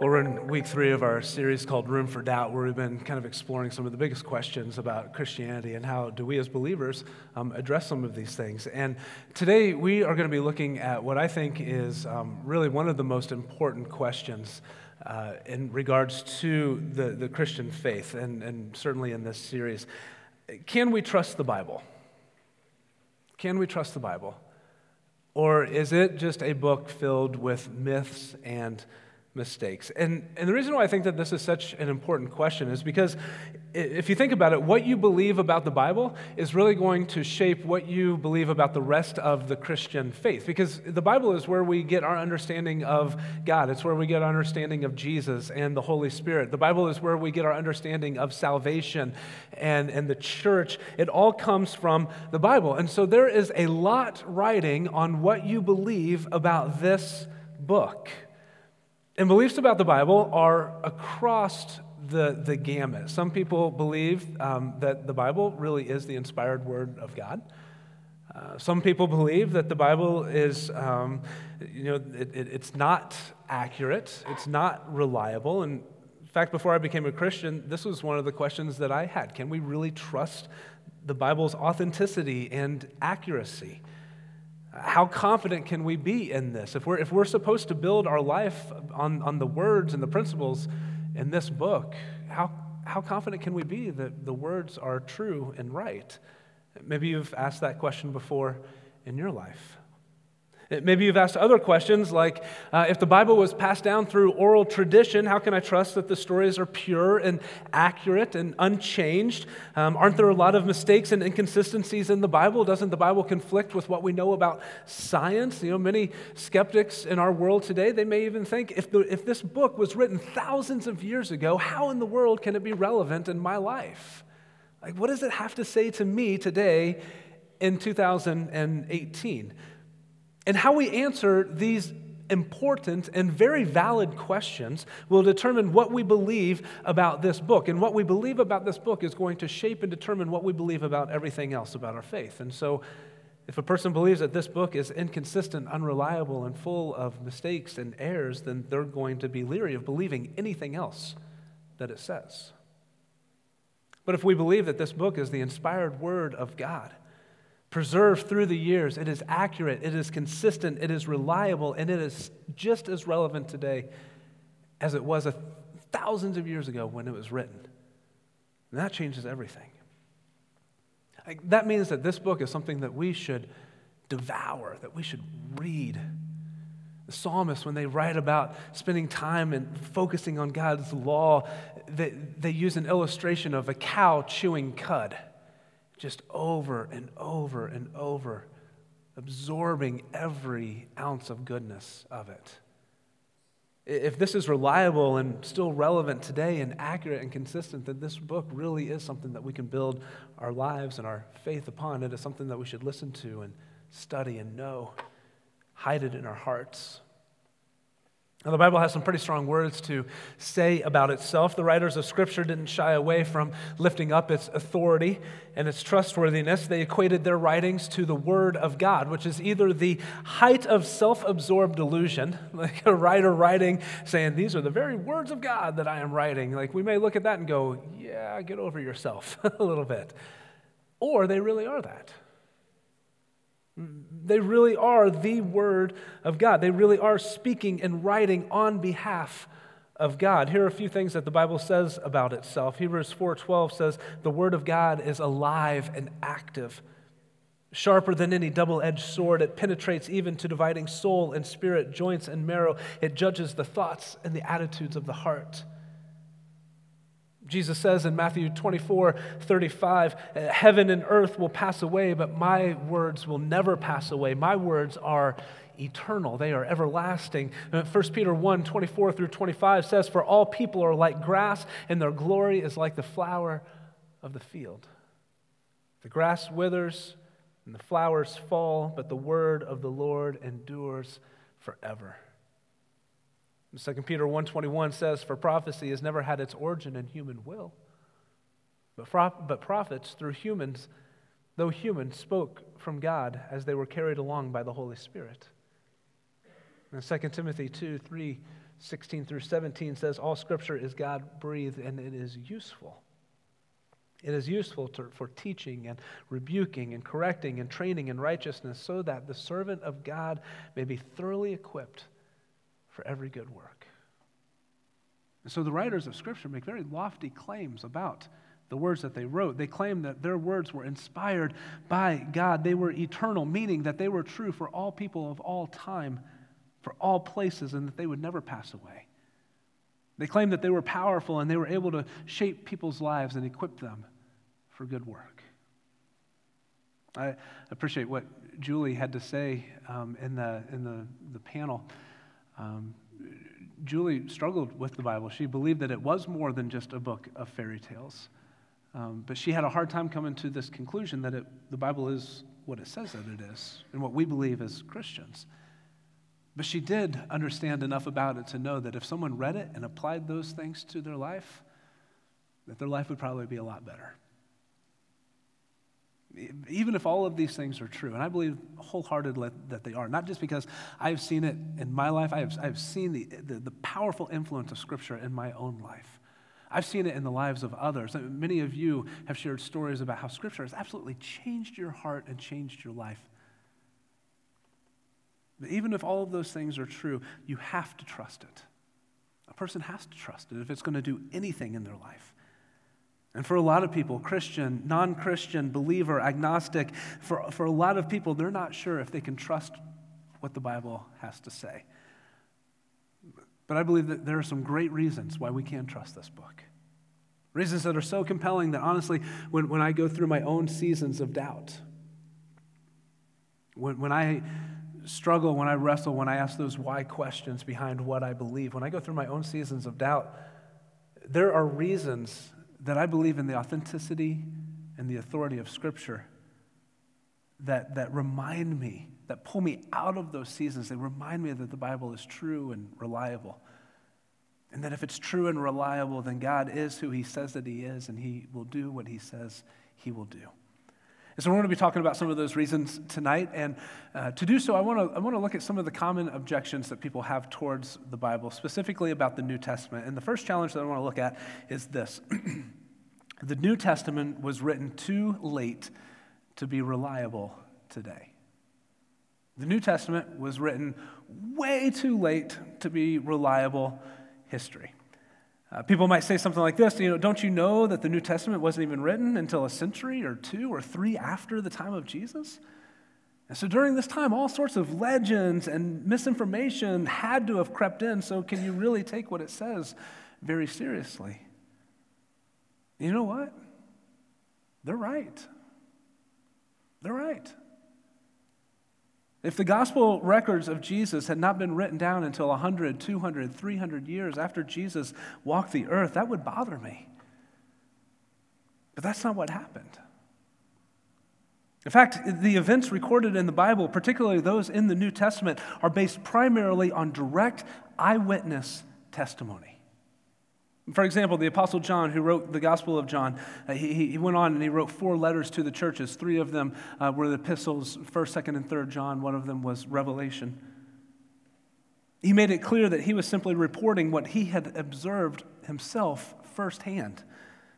We're in week three of our series called Room for Doubt, where we've been kind of exploring some of the biggest questions about Christianity and how do we as believers um, address some of these things. And today we are going to be looking at what I think is um, really one of the most important questions uh, in regards to the, the Christian faith, and, and certainly in this series. Can we trust the Bible? Can we trust the Bible? Or is it just a book filled with myths and mistakes. And, and the reason why I think that this is such an important question is because if you think about it, what you believe about the Bible is really going to shape what you believe about the rest of the Christian faith. Because the Bible is where we get our understanding of God, it's where we get our understanding of Jesus and the Holy Spirit. The Bible is where we get our understanding of salvation and, and the church. It all comes from the Bible. And so there is a lot riding on what you believe about this book. And beliefs about the Bible are across the, the gamut. Some people believe um, that the Bible really is the inspired word of God. Uh, some people believe that the Bible is, um, you know, it, it, it's not accurate, it's not reliable. And in fact, before I became a Christian, this was one of the questions that I had. Can we really trust the Bible's authenticity and accuracy? How confident can we be in this? If we're, if we're supposed to build our life on, on the words and the principles in this book, how, how confident can we be that the words are true and right? Maybe you've asked that question before in your life. Maybe you've asked other questions like uh, if the Bible was passed down through oral tradition, how can I trust that the stories are pure and accurate and unchanged? Um, aren't there a lot of mistakes and inconsistencies in the Bible? Doesn't the Bible conflict with what we know about science? You know, many skeptics in our world today, they may even think if, the, if this book was written thousands of years ago, how in the world can it be relevant in my life? Like, what does it have to say to me today in 2018? And how we answer these important and very valid questions will determine what we believe about this book. And what we believe about this book is going to shape and determine what we believe about everything else about our faith. And so, if a person believes that this book is inconsistent, unreliable, and full of mistakes and errors, then they're going to be leery of believing anything else that it says. But if we believe that this book is the inspired word of God, preserved through the years. It is accurate, it is consistent, it is reliable, and it is just as relevant today as it was thousands of years ago when it was written. And that changes everything. That means that this book is something that we should devour, that we should read. The psalmists, when they write about spending time and focusing on God's law, they, they use an illustration of a cow chewing cud just over and over and over, absorbing every ounce of goodness of it. If this is reliable and still relevant today and accurate and consistent, then this book really is something that we can build our lives and our faith upon. It is something that we should listen to and study and know, hide it in our hearts. Now, the Bible has some pretty strong words to say about itself. The writers of Scripture didn't shy away from lifting up its authority and its trustworthiness. They equated their writings to the Word of God, which is either the height of self absorbed delusion, like a writer writing saying, These are the very words of God that I am writing. Like we may look at that and go, Yeah, get over yourself a little bit. Or they really are that. They really are the Word of God. They really are speaking and writing on behalf of God. Here are a few things that the Bible says about itself. Hebrews 4:12 says, "The word of God is alive and active, sharper than any double-edged sword. It penetrates even to dividing soul and spirit, joints and marrow. It judges the thoughts and the attitudes of the heart." Jesus says in Matthew 24, 35, Heaven and earth will pass away, but my words will never pass away. My words are eternal, they are everlasting. 1 uh, Peter 1, 24 through 25 says, For all people are like grass, and their glory is like the flower of the field. The grass withers and the flowers fall, but the word of the Lord endures forever. 2 Peter 1.21 says, For prophecy has never had its origin in human will, but, but prophets through humans, though human, spoke from God as they were carried along by the Holy Spirit. And 2 Timothy 2, 3 16 through 17 says, All scripture is God breathed and it is useful. It is useful to, for teaching and rebuking and correcting and training in righteousness so that the servant of God may be thoroughly equipped for every good work. And so the writers of Scripture make very lofty claims about the words that they wrote. They claim that their words were inspired by God, they were eternal, meaning that they were true for all people of all time, for all places, and that they would never pass away. They claim that they were powerful and they were able to shape people's lives and equip them for good work. I appreciate what Julie had to say um, in, the, in the, the panel. Um, Julie struggled with the Bible. She believed that it was more than just a book of fairy tales. Um, but she had a hard time coming to this conclusion that it, the Bible is what it says that it is and what we believe as Christians. But she did understand enough about it to know that if someone read it and applied those things to their life, that their life would probably be a lot better. Even if all of these things are true, and I believe wholeheartedly that they are, not just because I've seen it in my life, I have, I've seen the, the, the powerful influence of Scripture in my own life. I've seen it in the lives of others. Uh, many of you have shared stories about how Scripture has absolutely changed your heart and changed your life. But even if all of those things are true, you have to trust it. A person has to trust it if it's going to do anything in their life. And for a lot of people, Christian, non Christian, believer, agnostic, for, for a lot of people, they're not sure if they can trust what the Bible has to say. But I believe that there are some great reasons why we can trust this book. Reasons that are so compelling that honestly, when, when I go through my own seasons of doubt, when, when I struggle, when I wrestle, when I ask those why questions behind what I believe, when I go through my own seasons of doubt, there are reasons that I believe in the authenticity and the authority of Scripture that, that remind me, that pull me out of those seasons. They remind me that the Bible is true and reliable. And that if it's true and reliable, then God is who He says that He is, and He will do what He says He will do. And so we're going to be talking about some of those reasons tonight. And uh, to do so, I want to I want to look at some of the common objections that people have towards the Bible, specifically about the New Testament. And the first challenge that I want to look at is this The New Testament was written too late to be reliable today. The New Testament was written way too late to be reliable history. Uh, people might say something like this, you know, don't you know that the New Testament wasn't even written until a century or two or three after the time of Jesus? And so during this time, all sorts of legends and misinformation had to have crept in. So can you really take what it says very seriously? You know what? They're right. They're right. If the gospel records of Jesus had not been written down until 100, 200, 300 years after Jesus walked the earth, that would bother me. But that's not what happened. In fact, the events recorded in the Bible, particularly those in the New Testament, are based primarily on direct eyewitness testimony. For example, the Apostle John, who wrote the Gospel of John, uh, he, he went on and he wrote four letters to the churches. Three of them uh, were the epistles, 1st, 2nd, and 3rd John. One of them was Revelation. He made it clear that he was simply reporting what he had observed himself firsthand.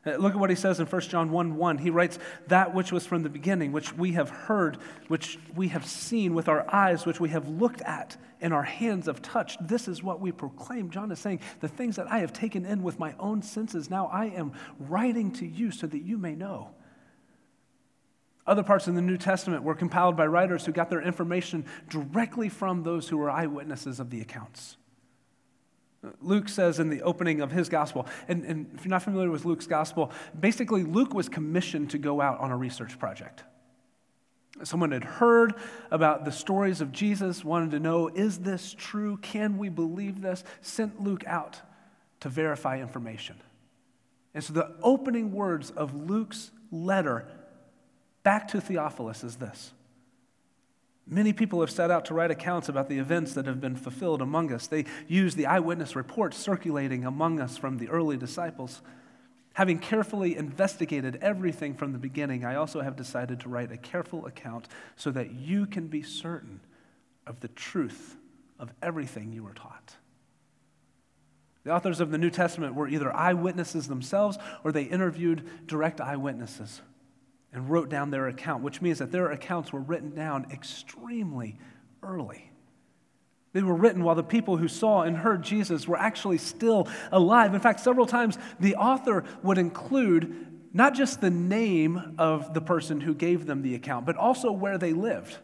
Uh, look at what he says in 1 John 1 1. He writes, That which was from the beginning, which we have heard, which we have seen with our eyes, which we have looked at, and our hands have touched. This is what we proclaim. John is saying, The things that I have taken in with my own senses, now I am writing to you so that you may know. Other parts in the New Testament were compiled by writers who got their information directly from those who were eyewitnesses of the accounts. Luke says in the opening of his gospel, and, and, if you're not familiar with Luke's gospel, basically Luke was commissioned to go out on a research project. Someone had heard about the stories of Jesus, wanted to know, is this true? Can we believe this? Sent Luke out to verify information. And so the opening words of Luke's letter back to Theophilus is this Many people have set out to write accounts about the events that have been fulfilled among us. They use the eyewitness reports circulating among us from the early disciples. Having carefully investigated everything from the beginning, I also have decided to write a careful account so that you can be certain of the truth of everything you were taught. The authors of the New Testament were either eyewitnesses themselves or they interviewed direct eyewitnesses and wrote down their account, which means that their accounts were written down extremely early. They were written while the people who saw and heard Jesus were actually still alive. In fact, several times the author would include not just the name of the person who gave them the account, but also where they lived.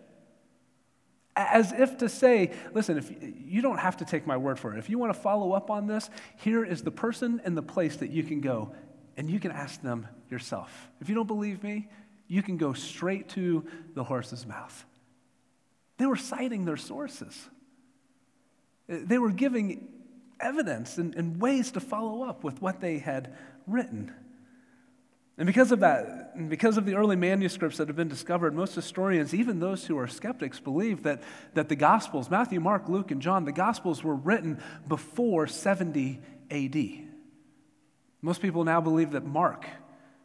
As if to say, listen, if you don't have to take my word for it. If you want to follow up on this, here is the person and the place that you can go, and you can ask them yourself. If you don't believe me, you can go straight to the horse's mouth. They were citing their sources. They were giving evidence and, and ways to follow up with what they had written. And because of that, and because of the early manuscripts that have been discovered, most historians, even those who are skeptics, believe that, that the Gospels, Matthew, Mark, Luke, and John, the Gospels were written before 70 AD. Most people now believe that Mark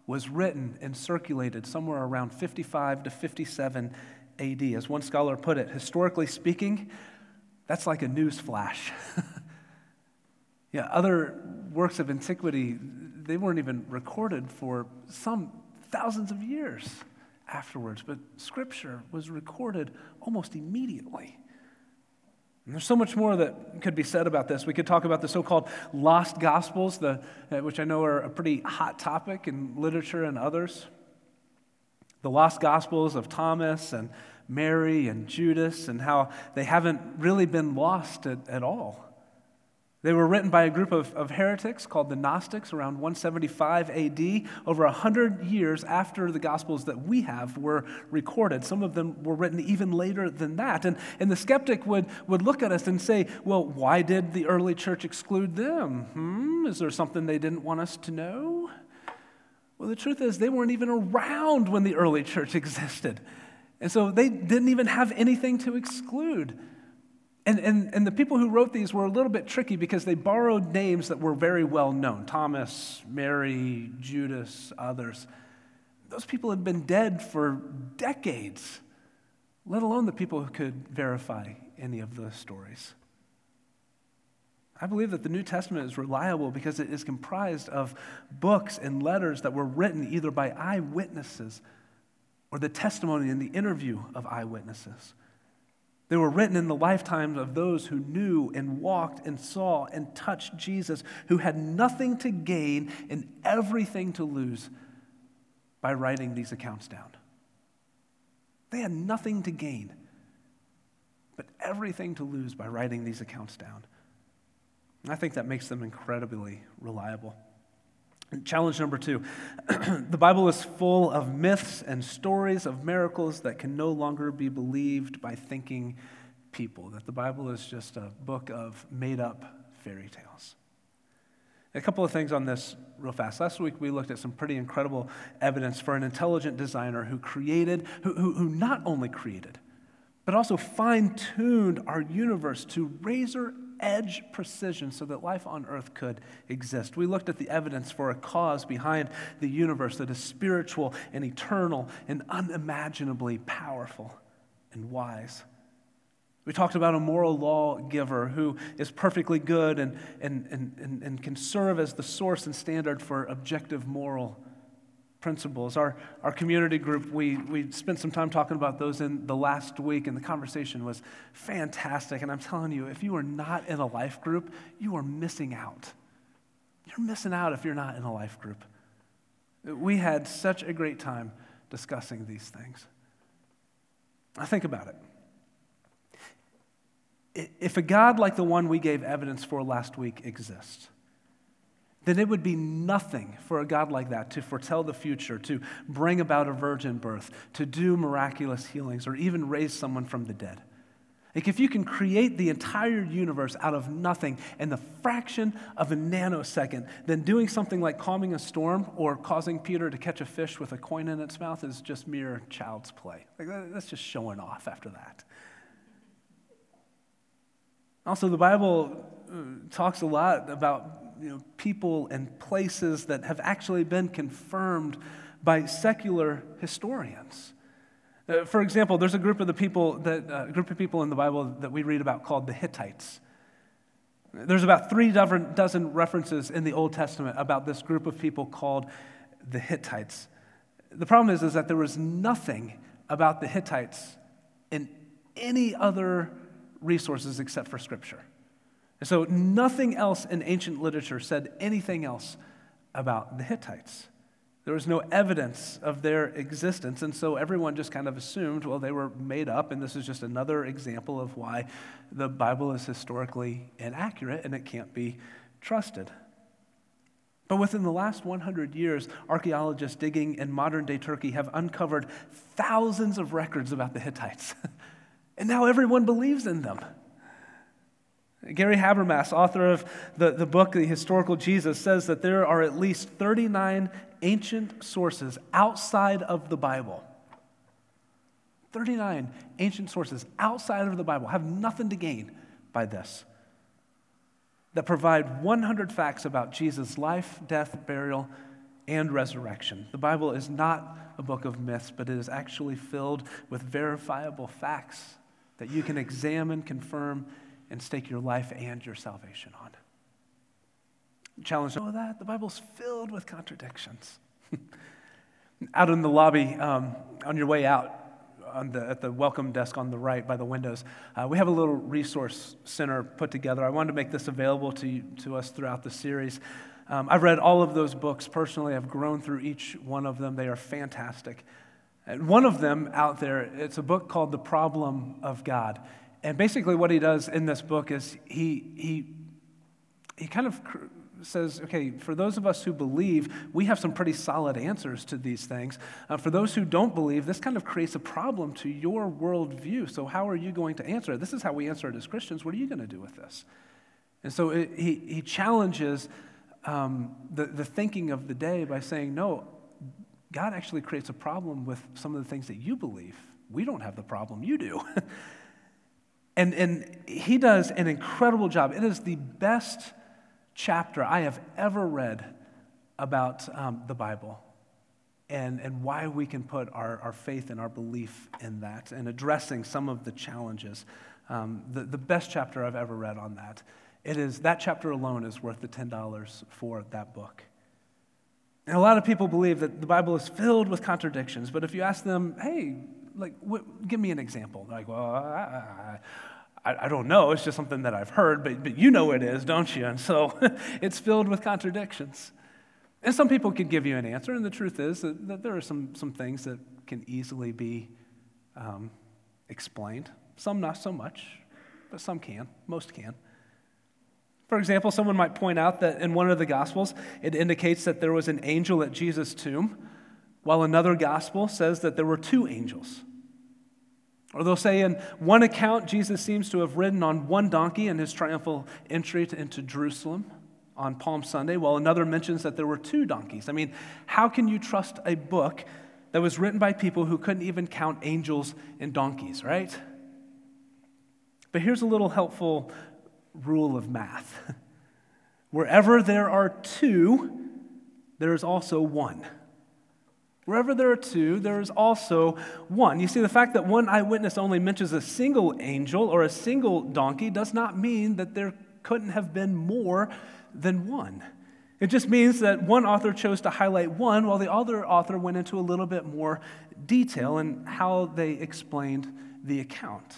was written and circulated somewhere around 55 to 57 AD. As one scholar put it, historically speaking, that's like a news flash. yeah, other works of antiquity, they weren't even recorded for some thousands of years afterwards, but Scripture was recorded almost immediately. And there's so much more that could be said about this. We could talk about the so called lost gospels, the, uh, which I know are a pretty hot topic in literature and others. The lost gospels of Thomas and Mary and Judas, and how they haven't really been lost at, at all. They were written by a group of, of heretics called the Gnostics around 175 AD, over 100 years after the Gospels that we have were recorded. Some of them were written even later than that. And, and the skeptic would, would look at us and say, well, why did the early church exclude them? Hmm? Is there something they didn't want us to know? Well, the truth is, they weren't even around when the early church existed. And so they didn't even have anything to exclude. And, and, and the people who wrote these were a little bit tricky because they borrowed names that were very well known Thomas, Mary, Judas, others. Those people had been dead for decades, let alone the people who could verify any of those stories. I believe that the New Testament is reliable because it is comprised of books and letters that were written either by eyewitnesses or the testimony and the interview of eyewitnesses. They were written in the lifetimes of those who knew and walked and saw and touched Jesus, who had nothing to gain and everything to lose by writing these accounts down. They had nothing to gain, but everything to lose by writing these accounts down. And I think that makes them incredibly reliable. Challenge number two the Bible is full of myths and stories of miracles that can no longer be believed by thinking people, that the Bible is just a book of made up fairy tales. A couple of things on this real fast. Last week we looked at some pretty incredible evidence for an intelligent designer who created, who, who, who not only created, but also fine tuned our universe to razor edge precision so that life on earth could exist. We looked at the evidence for a cause behind the universe that is spiritual and eternal and unimaginably powerful and wise. We talked about a moral lawgiver who is perfectly good and, and, and, and, and can serve as the source and standard for objective moral principles. Our, our community group, we, we spent some time talking about those in the last week, and the conversation was fantastic. And I'm telling you, if you are not in a life group, you are missing out. You're missing out if you're not in a life group. We had such a great time discussing these things. I think about it. If a God like the one we gave evidence for last week exists, then it would be nothing for a God like that to foretell the future, to bring about a virgin birth, to do miraculous healings, or even raise someone from the dead. Like, if you can create the entire universe out of nothing in the fraction of a nanosecond, then doing something like calming a storm or causing Peter to catch a fish with a coin in its mouth is just mere child's play. Like, that's just showing off after that. Also, the Bible uh, talks a lot about you know, people and places that have actually been confirmed by secular historians. Uh, for example, there's a group of the people that uh, group of people in the Bible that we read about called the Hittites. There's about three dozen references in the Old Testament about this group of people called the Hittites. The problem is, is that there was nothing about the Hittites in any other resources except for Scripture. And so nothing else in ancient literature said anything else about the Hittites. There was no evidence of their existence, and so everyone just kind of assumed, well, they were made up, and this is just another example of why the Bible is historically inaccurate and it can't be trusted. But within the last 100 years, archaeologists digging in modern day Turkey have uncovered thousands of records about the Hittites. and now everyone believes in them. Gary Habermas, author of the, the book, The Historical Jesus, says that there are at least 39 ancient sources outside of the Bible. 39 ancient sources outside of the Bible have nothing to gain by this that provide 100 facts about Jesus' life, death, burial, and resurrection. The Bible is not a book of myths, but it is actually filled with verifiable facts that you can examine, confirm, and stake your life and your salvation on. Challenge know that the Bible's filled with contradictions. out in the lobby, um, on your way out, the, at the welcome desk on the right by the windows, uh, we have a little resource center put together. I wanted to make this available to, to us throughout the series. Um, I've read all of those books personally. I've grown through each one of them. They are fantastic. And one of them out there, it's a book called The Problem of God. And basically, what he does in this book is he, he, he kind of says, okay, for those of us who believe, we have some pretty solid answers to these things. Uh, for those who don't believe, this kind of creates a problem to your worldview. So, how are you going to answer it? This is how we answer it as Christians. What are you going to do with this? And so, it, he, he challenges um, the, the thinking of the day by saying, no, God actually creates a problem with some of the things that you believe. We don't have the problem, you do. and, and he does an incredible job. It is the best chapter I have ever read about um, the Bible and, and why we can put our, our faith and our belief in that and addressing some of the challenges. Um, the, the best chapter I've ever read on that. It is, that chapter alone is worth the $10 for that book. And a lot of people believe that the Bible is filled with contradictions, but if you ask them, hey, like, what, give me an example, like, well, I, I, I, don't know. It's just something that I've heard, but, but you know it is, don't you? And so it's filled with contradictions. And some people can give you an answer, and the truth is that, that there are some, some things that can easily be um, explained. Some not so much, but some can. Most can. For example, someone might point out that in one of the Gospels, it indicates that there was an angel at Jesus' tomb, while another Gospel says that there were two angels. Or they'll say in one account, Jesus seems to have ridden on one donkey in his triumphal entry into Jerusalem on Palm Sunday, while another mentions that there were two donkeys. I mean, how can you trust a book that was written by people who couldn't even count angels and donkeys, right? But here's a little helpful rule of math wherever there are two, there is also one. Wherever there are two, there is also one. You see, the fact that one eyewitness only mentions a single angel or a single donkey does not mean that there couldn't have been more than one. It just means that one author chose to highlight one while the other author went into a little bit more detail in how they explained the account.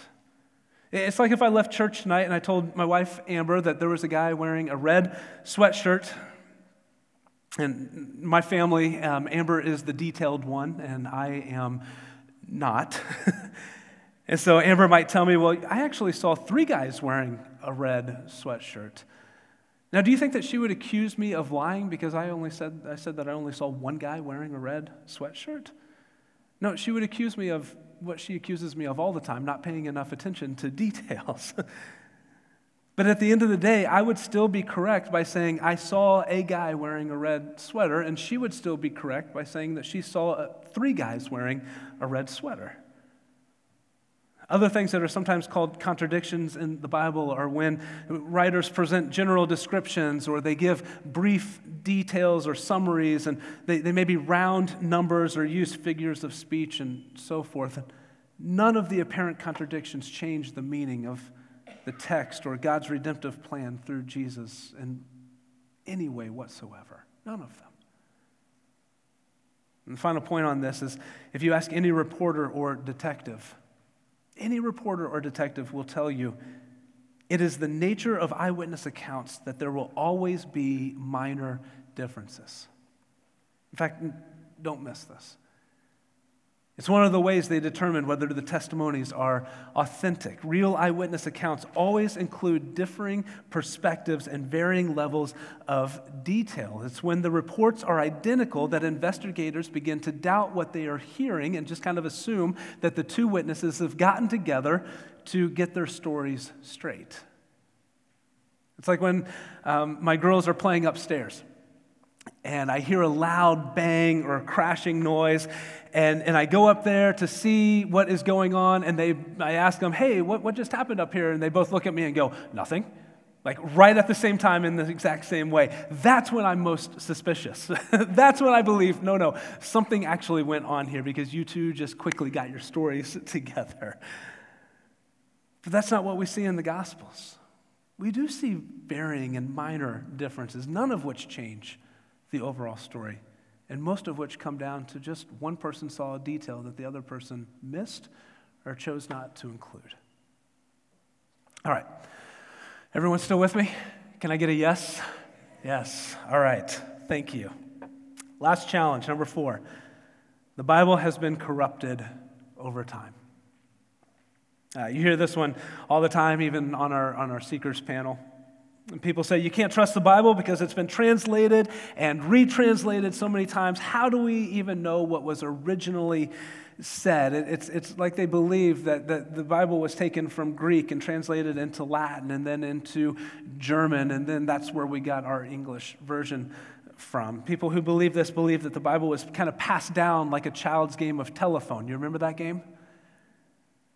It's like if I left church tonight and I told my wife, Amber, that there was a guy wearing a red sweatshirt and my family, um, Amber is the detailed one, and I am not. and so Amber might tell me, Well, I actually saw three guys wearing a red sweatshirt. Now, do you think that she would accuse me of lying because I only said, I said that I only saw one guy wearing a red sweatshirt? No, she would accuse me of what she accuses me of all the time, not paying enough attention to details. But at the end of the day, I would still be correct by saying I saw a guy wearing a red sweater, and she would still be correct by saying that she saw uh, three guys wearing a red sweater. Other things that are sometimes called contradictions in the Bible are when writers present general descriptions or they give brief details or summaries, and they, they maybe round numbers or use figures of speech and so forth. None of the apparent contradictions change the meaning of the text or God's redemptive plan through Jesus in any way whatsoever. None of them. And the final point on this is if you ask any reporter or detective, any reporter or detective will tell you it is the nature of eyewitness accounts that there will always be minor differences. In fact, don't miss this. It's one of the ways they determine whether the testimonies are authentic. Real eyewitness accounts always include differing perspectives and varying levels of detail. It's when the reports are identical that investigators begin to doubt what they are hearing and just kind of assume that the two witnesses have gotten together to get their stories straight. It's like when um, my girls are playing upstairs and I hear a loud bang or a crashing noise, and, and I go up there to see what is going on, and they, I ask them, hey, what, what just happened up here? And they both look at me and go, nothing. Like right at the same time in the exact same way. That's when I'm most suspicious. That's when I believe, no, no, something actually went on here because you two just quickly got your stories together. But that's not what we see in the Gospels. We do see varying and minor differences, none of which change the overall story, and most of which come down to just one person saw a detail that the other person missed or chose not to include. All right. Everyone still with me? Can I get a yes? Yes. All right. Thank you. Last challenge, number four. The Bible has been corrupted over time. Uh, you hear this one all the time, even on our, on our Seekers panel. And people say you can't trust the Bible because it's been translated and retranslated so many times. How do we even know what was originally said? It's, it's like they believe that, that the Bible was taken from Greek and translated into Latin and then into German, and then that's where we got our English version from. People who believe this believe that the Bible was kind of passed down like a child's game of telephone. You remember that game?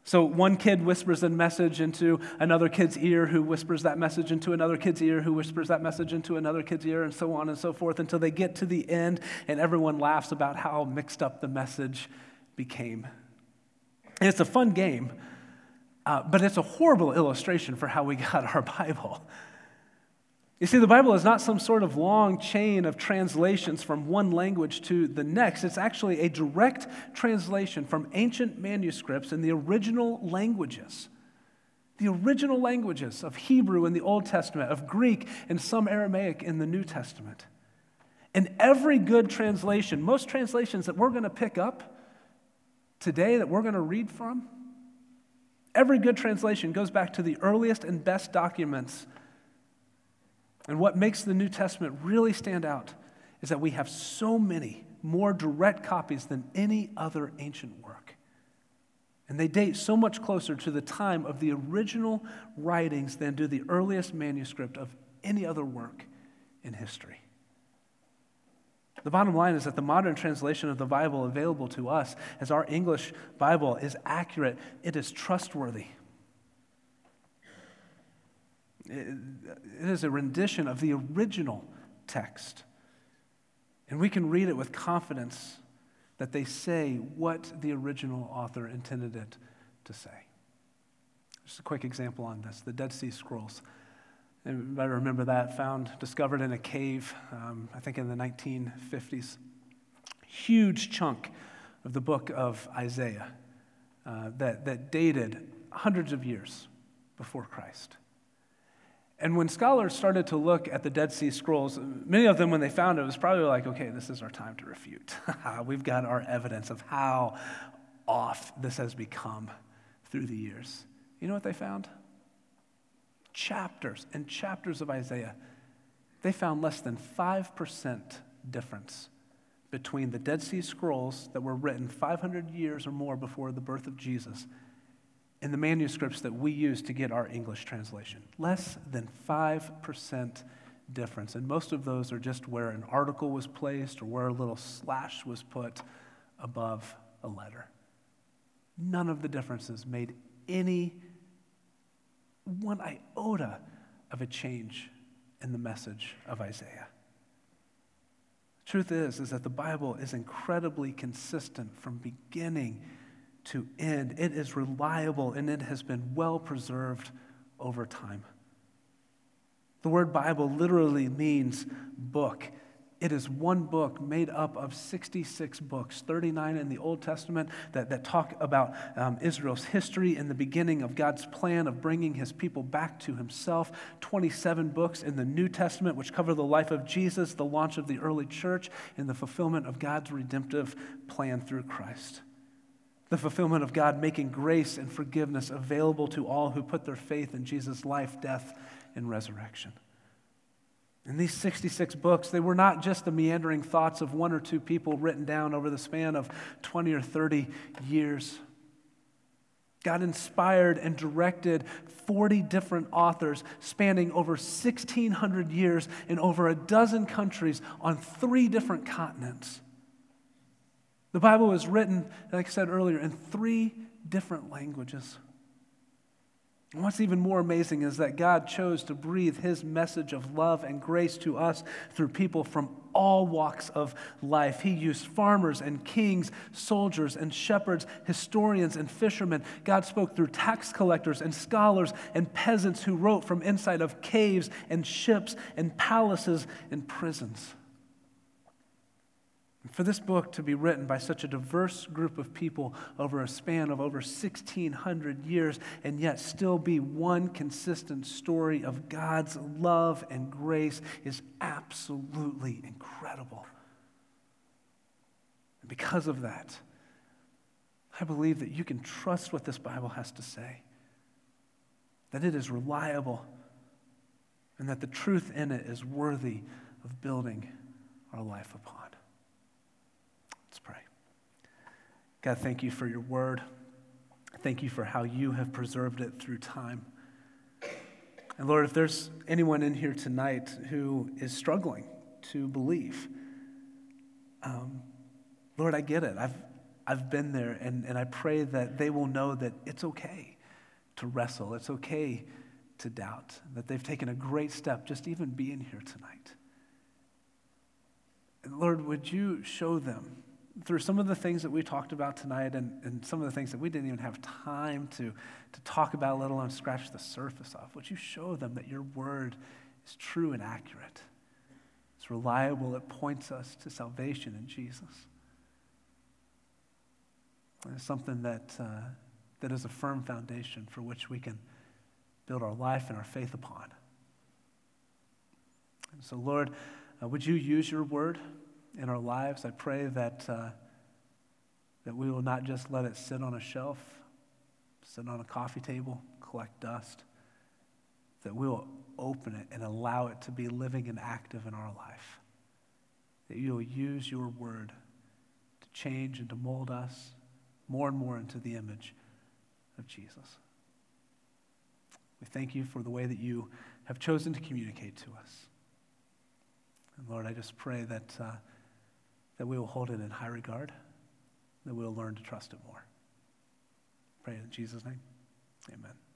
So one kid whispers a message into another kid's ear, who whispers that message into another kid's ear, who whispers that message into another kid's ear, and so on and so forth until they get to the end and everyone laughs about how mixed up the message became. And it's a fun game, uh, but it's a horrible illustration for how we got our Bible. You see, the Bible is not some sort of long chain of translations from one language to the next. It's actually a direct translation from ancient manuscripts in the original languages. The original languages of Hebrew in the Old Testament, of Greek and some Aramaic in the New Testament. And every good translation, most translations that we're going to pick up today, that we're going to read from, every good translation goes back to the earliest and best documents and what makes the New Testament really stand out is that we have so many more direct copies than any other ancient work. And they date so much closer to the time of the original writings than do the earliest manuscript of any other work in history. The bottom line is that the modern translation of the Bible available to us as our English Bible is accurate, it is trustworthy, it is a rendition of the original text. And we can read it with confidence that they say what the original author intended it to say. Just a quick example on this the Dead Sea Scrolls. I remember that, found, discovered in a cave, um, I think in the 1950s. Huge chunk of the book of Isaiah uh, that, that dated hundreds of years before Christ. And when scholars started to look at the Dead Sea Scrolls, many of them, when they found it, was probably like, okay, this is our time to refute. We've got our evidence of how off this has become through the years. You know what they found? Chapters and chapters of Isaiah. They found less than 5% difference between the Dead Sea Scrolls that were written 500 years or more before the birth of Jesus in the manuscripts that we use to get our English translation. Less than 5% difference. And most of those are just where an article was placed or where a little slash was put above a letter. None of the differences made any one iota of a change in the message of Isaiah. Truth is, is that the Bible is incredibly consistent from beginning to end. It is reliable and it has been well preserved over time. The word Bible literally means book. It is one book made up of 66 books, 39 in the Old Testament that, that talk about um, Israel's history and the beginning of God's plan of bringing his people back to himself, 27 books in the New Testament, which cover the life of Jesus, the launch of the early church, and the fulfillment of God's redemptive plan through Christ. The fulfillment of God making grace and forgiveness available to all who put their faith in Jesus' life, death, and resurrection. In these 66 books, they were not just the meandering thoughts of one or two people written down over the span of 20 or 30 years. God inspired and directed 40 different authors spanning over 1,600 years in over a dozen countries on three different continents. The Bible was written, like I said earlier, in three different languages. And what's even more amazing is that God chose to breathe his message of love and grace to us through people from all walks of life. He used farmers and kings, soldiers and shepherds, historians and fishermen. God spoke through tax collectors and scholars and peasants who wrote from inside of caves and ships and palaces and prisons. For this book to be written by such a diverse group of people over a span of over 1,600 years and yet still be one consistent story of God's love and grace is absolutely incredible. And because of that, I believe that you can trust what this Bible has to say, that it is reliable, and that the truth in it is worthy of building our life upon. God, thank you for your word. Thank you for how you have preserved it through time. And Lord, if there's anyone in here tonight who is struggling to believe, um, Lord, I get it. I've, I've been there, and, and I pray that they will know that it's okay to wrestle, it's okay to doubt, that they've taken a great step just even being here tonight. And Lord, would you show them through some of the things that we talked about tonight and, and some of the things that we didn't even have time to, to talk about, let alone scratch the surface of, would you show them that your word is true and accurate? It's reliable, it points us to salvation in Jesus. It's something that, uh, that is a firm foundation for which we can build our life and our faith upon. And so, Lord, uh, would you use your word? In our lives. I pray that, uh, that we will not just let it sit on a shelf, sit on a coffee table, collect dust, that we will open it and allow it to be living and active in our life. That you will use your word to change and to mold us more and more into the image of Jesus. We thank you for the way that you have chosen to communicate to us. And Lord, I just pray that. Uh, that we will hold it in high regard, that we will learn to trust it more. Pray in Jesus' name. Amen.